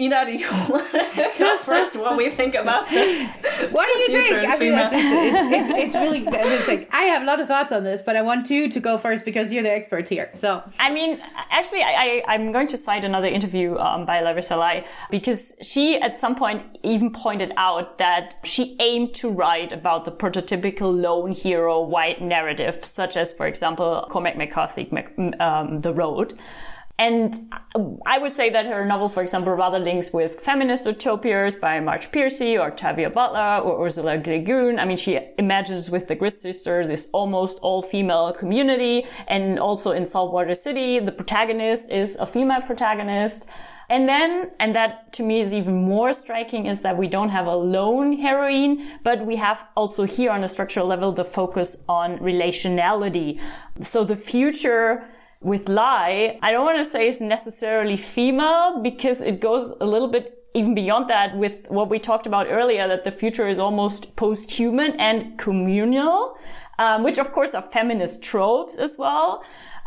Ina, do you want to go first what we think about this? What do you think? I mean, it's, it's, it's, it's, really, it's like, I have a lot of thoughts on this, but I want you to go first because you're the experts here. So, I mean, actually, I, I, am going to cite another interview um, by Larissa Lai because she at some point even pointed out that she aimed to write about the prototypical lone hero white narrative, such as, for example, Cormac McCarthy, um, The Road. And I would say that her novel, for example, rather links with feminist utopias by Marge Piercy or Tavia Butler or Ursula Le Guin. I mean, she imagines with the Grist sisters this almost all female community. And also in Saltwater City, the protagonist is a female protagonist. And then, and that to me is even more striking is that we don't have a lone heroine, but we have also here on a structural level the focus on relationality. So the future with Lai, I don't want to say it's necessarily female because it goes a little bit even beyond that with what we talked about earlier, that the future is almost post-human and communal, um, which of course are feminist tropes as well.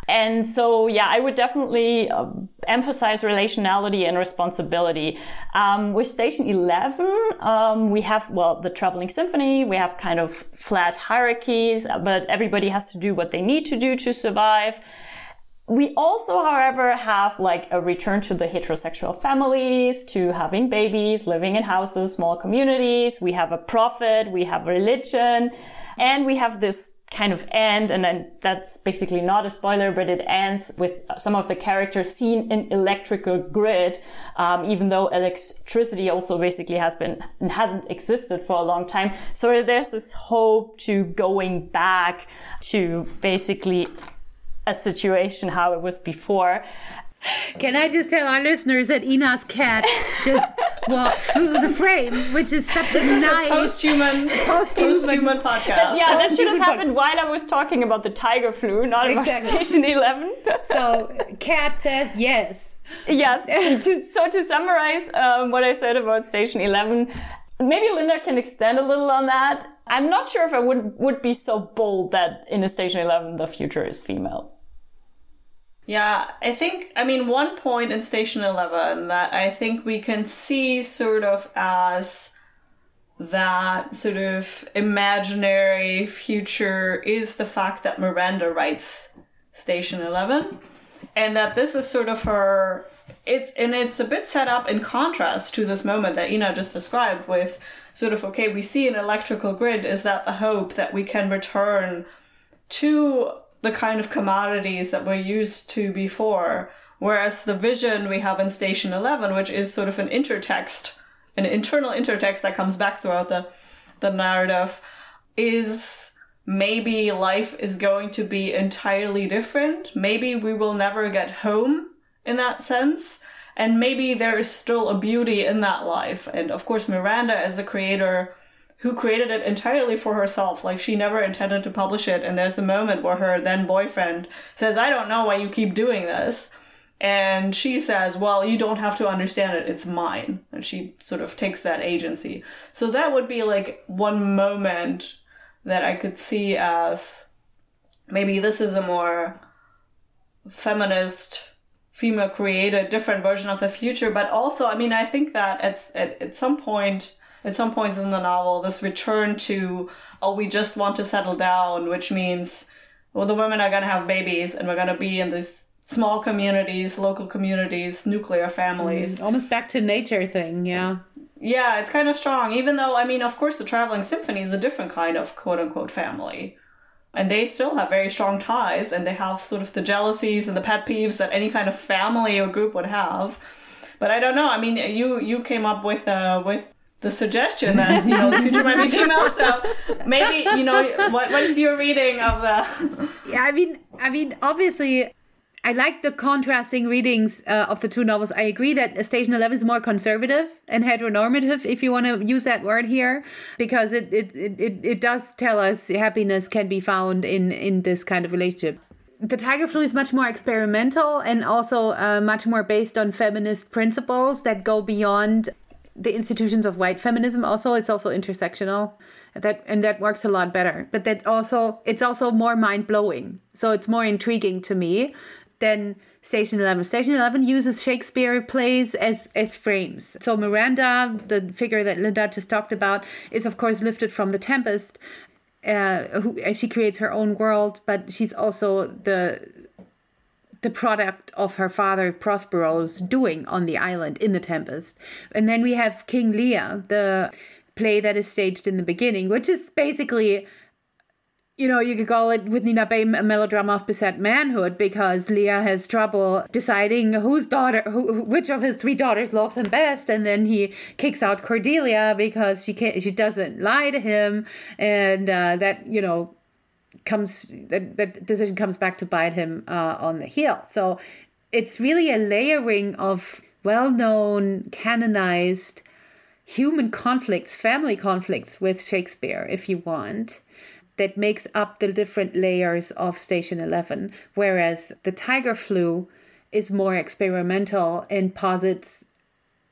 And so, yeah, I would definitely uh, emphasize relationality and responsibility. Um, with Station 11, um, we have, well, the traveling symphony. We have kind of flat hierarchies, but everybody has to do what they need to do to survive. We also, however, have like a return to the heterosexual families, to having babies, living in houses, small communities. We have a prophet, we have religion, and we have this kind of end. And then that's basically not a spoiler, but it ends with some of the characters seen in electrical grid, um, even though electricity also basically has been and hasn't existed for a long time. So there's this hope to going back to basically a situation how it was before. Can I just tell our listeners that Ina's cat just walked through the frame, which is such a nice post-human, post-human, podcast. But yeah, that should have happened while I was talking about the tiger flu, not exactly. about Station Eleven. so, cat says yes. Yes. to, so to summarize um, what I said about Station Eleven, Maybe Linda can extend a little on that. I'm not sure if I would would be so bold that in a Station Eleven the future is female. Yeah, I think I mean one point in Station Eleven that I think we can see sort of as that sort of imaginary future is the fact that Miranda writes Station Eleven. and that this is sort of her it's and it's a bit set up in contrast to this moment that Ina just described with sort of okay we see an electrical grid is that the hope that we can return to the kind of commodities that we're used to before whereas the vision we have in station 11 which is sort of an intertext an internal intertext that comes back throughout the the narrative is maybe life is going to be entirely different. Maybe we will never get home in that sense. And maybe there is still a beauty in that life. And of course, Miranda, as the creator, who created it entirely for herself, like she never intended to publish it. And there's a moment where her then boyfriend says, I don't know why you keep doing this. And she says, Well, you don't have to understand it, it's mine. And she sort of takes that agency. So that would be like one moment that I could see as maybe this is a more feminist, female created, different version of the future. But also, I mean, I think that at, at, at some point, at some points in the novel, this return to, oh, we just want to settle down, which means, well, the women are going to have babies and we're going to be in these small communities, local communities, nuclear families. Mm, almost back to nature thing, yeah. Yeah, it's kind of strong. Even though, I mean, of course, the Traveling Symphony is a different kind of quote unquote family. And they still have very strong ties and they have sort of the jealousies and the pet peeves that any kind of family or group would have. But I don't know. I mean, you you came up with uh, with the suggestion that you know the future might be female. So maybe you know what what is your reading of the? Yeah, I mean, I mean, obviously, I like the contrasting readings uh, of the two novels. I agree that Station 11 is more conservative and heteronormative, if you want to use that word here, because it, it, it, it does tell us happiness can be found in, in this kind of relationship. The Tiger Flu is much more experimental and also uh, much more based on feminist principles that go beyond the institutions of white feminism. Also, it's also intersectional that and that works a lot better but that also it's also more mind-blowing so it's more intriguing to me than Station 11. Station 11 uses Shakespeare plays as, as frames. So Miranda, the figure that Linda just talked about, is of course lifted from The Tempest. Uh, who, she creates her own world, but she's also the the product of her father Prospero's doing on the island in The Tempest. And then we have King Lear, the play that is staged in the beginning, which is basically you know, you could call it with Nina Baym a melodrama of beset manhood because Lear has trouble deciding whose daughter, who, which of his three daughters loves him best, and then he kicks out Cordelia because she can't, she doesn't lie to him, and uh, that you know comes that, that decision comes back to bite him uh, on the heel. So it's really a layering of well-known, canonized human conflicts, family conflicts with Shakespeare, if you want that makes up the different layers of Station 11, whereas the tiger flu is more experimental and posits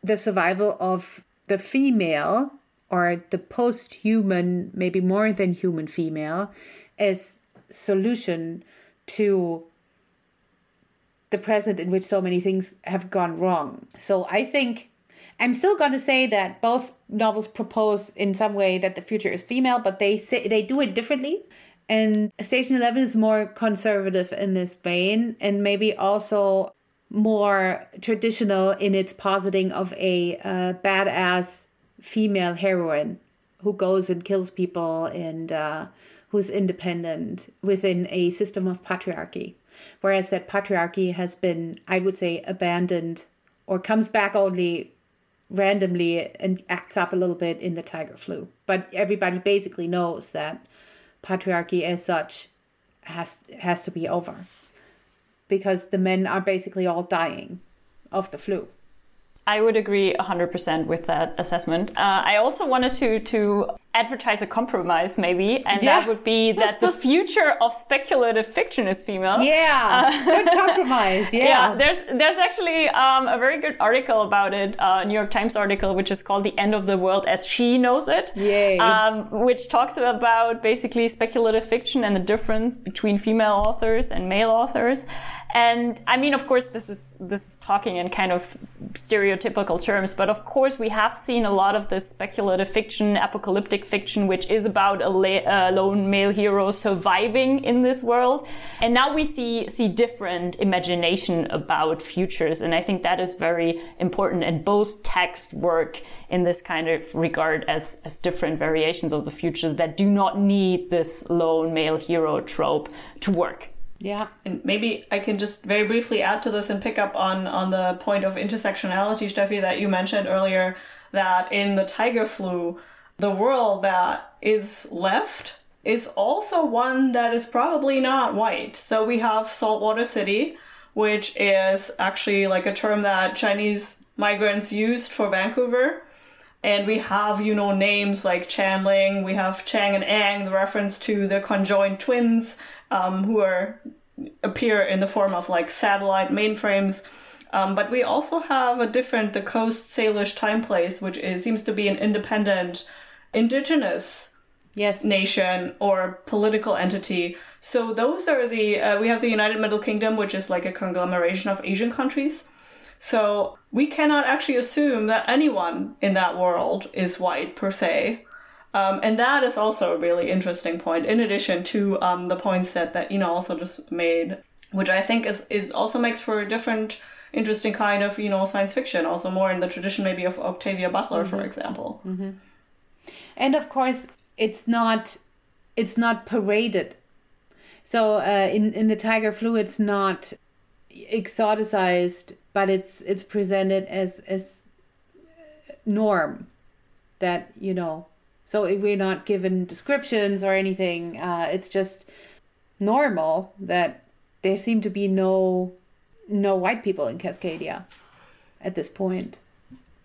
the survival of the female or the post human, maybe more than human female, as solution to the present in which so many things have gone wrong. So I think I'm still going to say that both novels propose in some way that the future is female, but they say they do it differently. And Station 11 is more conservative in this vein and maybe also more traditional in its positing of a uh, badass female heroine who goes and kills people and uh, who's independent within a system of patriarchy. Whereas that patriarchy has been, I would say, abandoned or comes back only randomly and acts up a little bit in the tiger flu. But everybody basically knows that patriarchy as such has has to be over because the men are basically all dying of the flu. I would agree 100% with that assessment. Uh, I also wanted to to advertise a compromise maybe and yeah. that would be that the future of speculative fiction is female yeah uh, good compromise yeah. yeah there's there's actually um, a very good article about it uh, new york times article which is called the end of the world as she knows it Yay. Um, which talks about basically speculative fiction and the difference between female authors and male authors and i mean of course this is this is talking in kind of stereotypical terms but of course we have seen a lot of this speculative fiction apocalyptic fiction, which is about a lone male hero surviving in this world. And now we see, see different imagination about futures. And I think that is very important. And both texts work in this kind of regard as, as different variations of the future that do not need this lone male hero trope to work. Yeah. And maybe I can just very briefly add to this and pick up on, on the point of intersectionality, Steffi, that you mentioned earlier, that in the tiger flu, the world that is left is also one that is probably not white. So we have Saltwater City, which is actually like a term that Chinese migrants used for Vancouver. And we have, you know, names like Chanling, we have Chang and Eng, the reference to the conjoined twins, um, who are appear in the form of like satellite mainframes. Um, but we also have a different, the Coast Salish time place, which is, seems to be an independent indigenous yes. nation or political entity. So those are the, uh, we have the United Middle Kingdom, which is like a conglomeration of Asian countries. So we cannot actually assume that anyone in that world is white per se. Um, and that is also a really interesting point, in addition to um, the points that, that Ina also just made, which I think is, is also makes for a different, interesting kind of, you know, science fiction, also more in the tradition maybe of Octavia Butler, mm-hmm. for example. Mm-hmm. And of course, it's not it's not paraded. So uh, in in the Tiger Flu, it's not exoticized, but it's it's presented as as norm that you know so we're not given descriptions or anything. Uh, it's just normal that there seem to be no no white people in Cascadia at this point.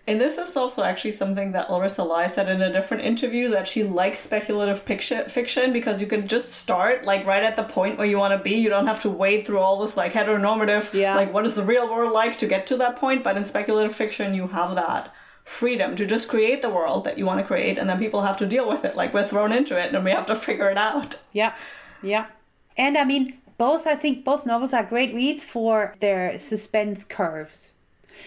And this is also actually something that Larissa Lai said in a different interview that she likes speculative fiction because you can just start like right at the point where you want to be. You don't have to wade through all this like heteronormative, yeah. like what is the real world like to get to that point. But in speculative fiction, you have that freedom to just create the world that you want to create and then people have to deal with it like we're thrown into it and we have to figure it out yeah yeah and i mean both i think both novels are great reads for their suspense curves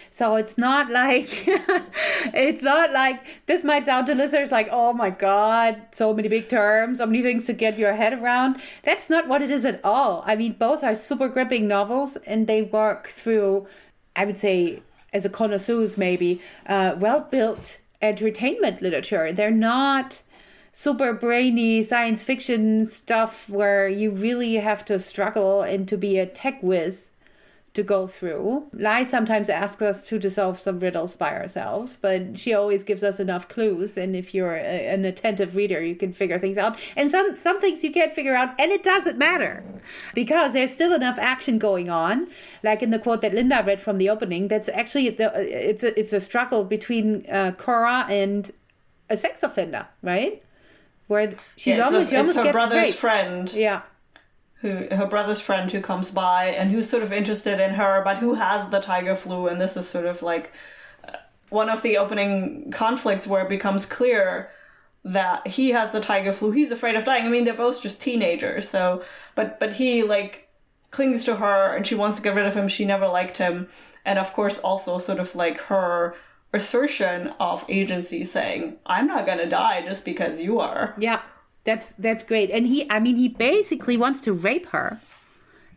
so it's not like it's not like this might sound to listeners like oh my god so many big terms so many things to get your head around. That's not what it is at all. I mean both are super gripping novels and they work through i would say as a connoisseurs maybe uh, well built entertainment literature. They're not super brainy science fiction stuff where you really have to struggle and to be a tech whiz to go through. Lai sometimes asks us to dissolve some riddles by ourselves, but she always gives us enough clues. And if you're a, an attentive reader, you can figure things out. And some some things you can't figure out, and it doesn't matter because there's still enough action going on. Like in the quote that Linda read from the opening, that's actually the it's a, it's a struggle between uh, Kora and a sex offender, right? Where she's yeah, almost, a, almost her gets brother's raped. friend. Yeah who her brother's friend who comes by and who's sort of interested in her, but who has the tiger flu, and this is sort of like uh, one of the opening conflicts where it becomes clear that he has the tiger flu. He's afraid of dying. I mean, they're both just teenagers, so but but he like clings to her and she wants to get rid of him. She never liked him, and of course also sort of like her assertion of agency saying i'm not gonna die just because you are yeah that's that's great. And he, I mean, he basically wants to rape her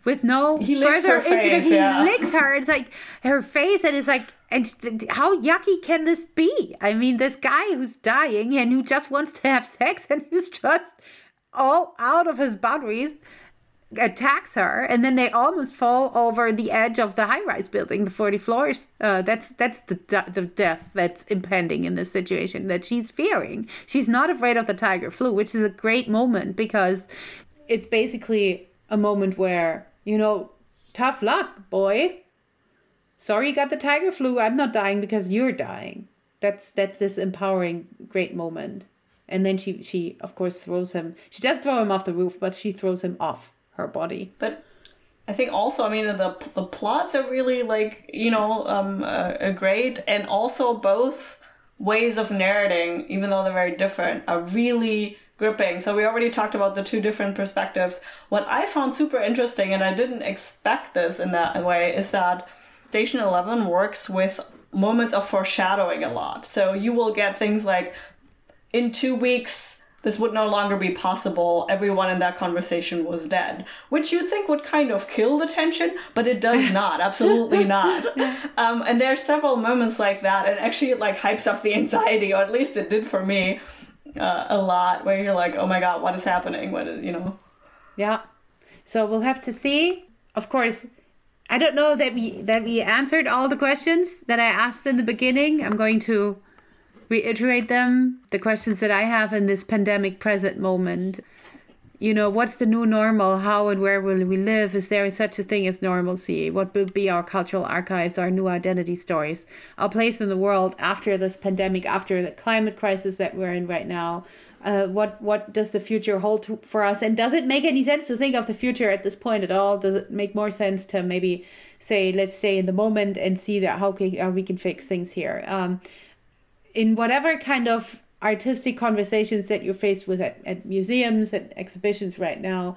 with no he further face, He yeah. licks her. It's like her face, and it's like, and how yucky can this be? I mean, this guy who's dying and who just wants to have sex and who's just all out of his boundaries attacks her, and then they almost fall over the edge of the high-rise building, the forty floors. Uh, that's that's the the death that's impending in this situation that she's fearing. She's not afraid of the tiger flu, which is a great moment because it's basically a moment where you know, tough luck, boy. Sorry you got the tiger flu. I'm not dying because you're dying. That's that's this empowering great moment. And then she she of course throws him. She does throw him off the roof, but she throws him off her body. But I think also, I mean, the the plots are really like you know um, uh, great, and also both ways of narrating, even though they're very different, are really gripping. So we already talked about the two different perspectives. What I found super interesting, and I didn't expect this in that way, is that Station Eleven works with moments of foreshadowing a lot. So you will get things like in two weeks, this would no longer be possible. Everyone in that conversation was dead, which you think would kind of kill the tension, but it does not. Absolutely not. Um, and there are several moments like that, and actually, it like hypes up the anxiety, or at least it did for me uh, a lot. Where you're like, "Oh my god, what is happening? What is you know?" Yeah. So we'll have to see. Of course, I don't know that we that we answered all the questions that I asked in the beginning. I'm going to reiterate them, the questions that I have in this pandemic present moment. You know, what's the new normal? How and where will we live? Is there such a thing as normalcy? What will be our cultural archives, our new identity stories, our place in the world after this pandemic, after the climate crisis that we're in right now? Uh, what what does the future hold to, for us? And does it make any sense to think of the future at this point at all? Does it make more sense to maybe say let's stay in the moment and see that how, can, how we can fix things here? Um, in whatever kind of artistic conversations that you're faced with at, at museums and exhibitions right now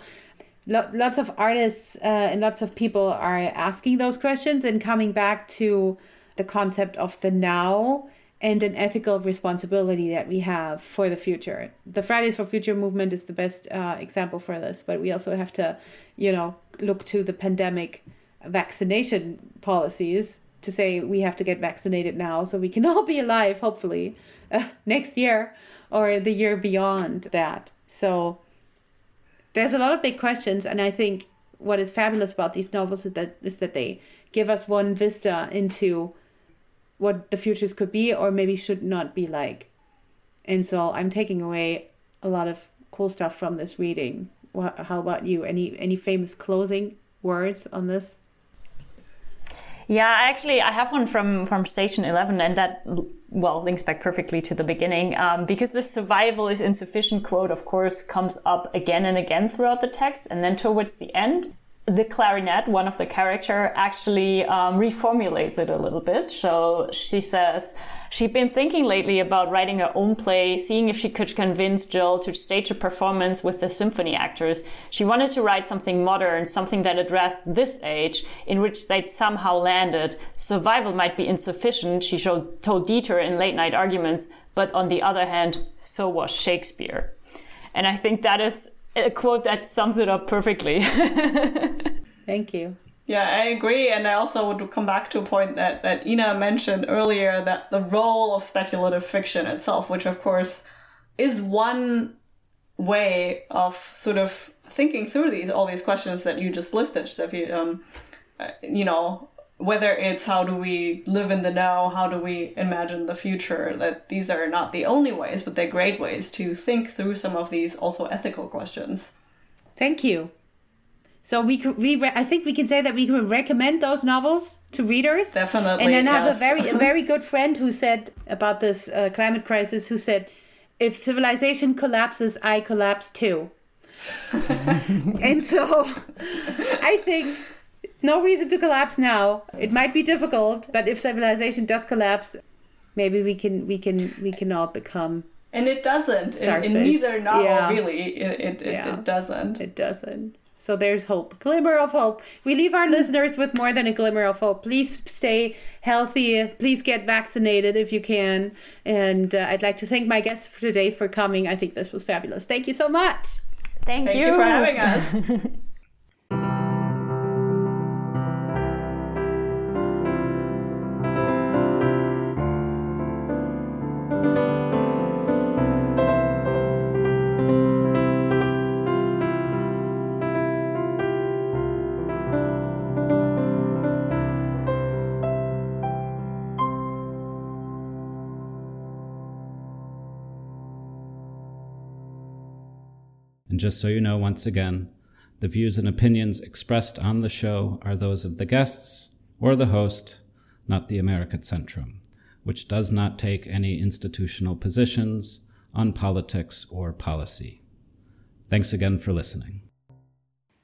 lo- lots of artists uh, and lots of people are asking those questions and coming back to the concept of the now and an ethical responsibility that we have for the future. The Fridays for Future movement is the best uh, example for this, but we also have to, you know, look to the pandemic vaccination policies to say we have to get vaccinated now so we can all be alive, hopefully, uh, next year or the year beyond that. So there's a lot of big questions, and I think what is fabulous about these novels is that is that they give us one vista into what the futures could be or maybe should not be like. And so I'm taking away a lot of cool stuff from this reading. How about you? Any any famous closing words on this? Yeah, actually, I have one from from Station Eleven, and that well links back perfectly to the beginning. Um, because the survival is insufficient quote, of course, comes up again and again throughout the text, and then towards the end, the clarinet, one of the character, actually um, reformulates it a little bit. So she says she'd been thinking lately about writing her own play, seeing if she could convince Gil to stage a performance with the symphony actors. She wanted to write something modern, something that addressed this age, in which they'd somehow landed. Survival might be insufficient, she showed, told Dieter in late night arguments, but on the other hand, so was Shakespeare. And I think that is a quote that sums it up perfectly. Thank you. Yeah, I agree. And I also would come back to a point that, that Ina mentioned earlier that the role of speculative fiction itself, which of course is one way of sort of thinking through these all these questions that you just listed. So if you um uh, you know, whether it's how do we live in the now, how do we imagine the future, that these are not the only ways, but they're great ways to think through some of these also ethical questions. Thank you. So we could we re- I think we can say that we can recommend those novels to readers. Definitely. And then I have a very a very good friend who said about this uh, climate crisis who said if civilization collapses I collapse too. and so I think no reason to collapse now. It might be difficult, but if civilization does collapse, maybe we can we can we can all become. And it doesn't. In, in neither novel, Yeah. really, it it, it, Yeah. it doesn't. It doesn't. So there's hope, glimmer of hope. We leave our listeners with more than a glimmer of hope. Please stay healthy. Please get vaccinated if you can. And uh, I'd like to thank my guests for today for coming. I think this was fabulous. Thank you so much. Thank, Thank you for having us. And just so you know, once again, the views and opinions expressed on the show are those of the guests or the host, not the American Centrum, which does not take any institutional positions on politics or policy. Thanks again for listening.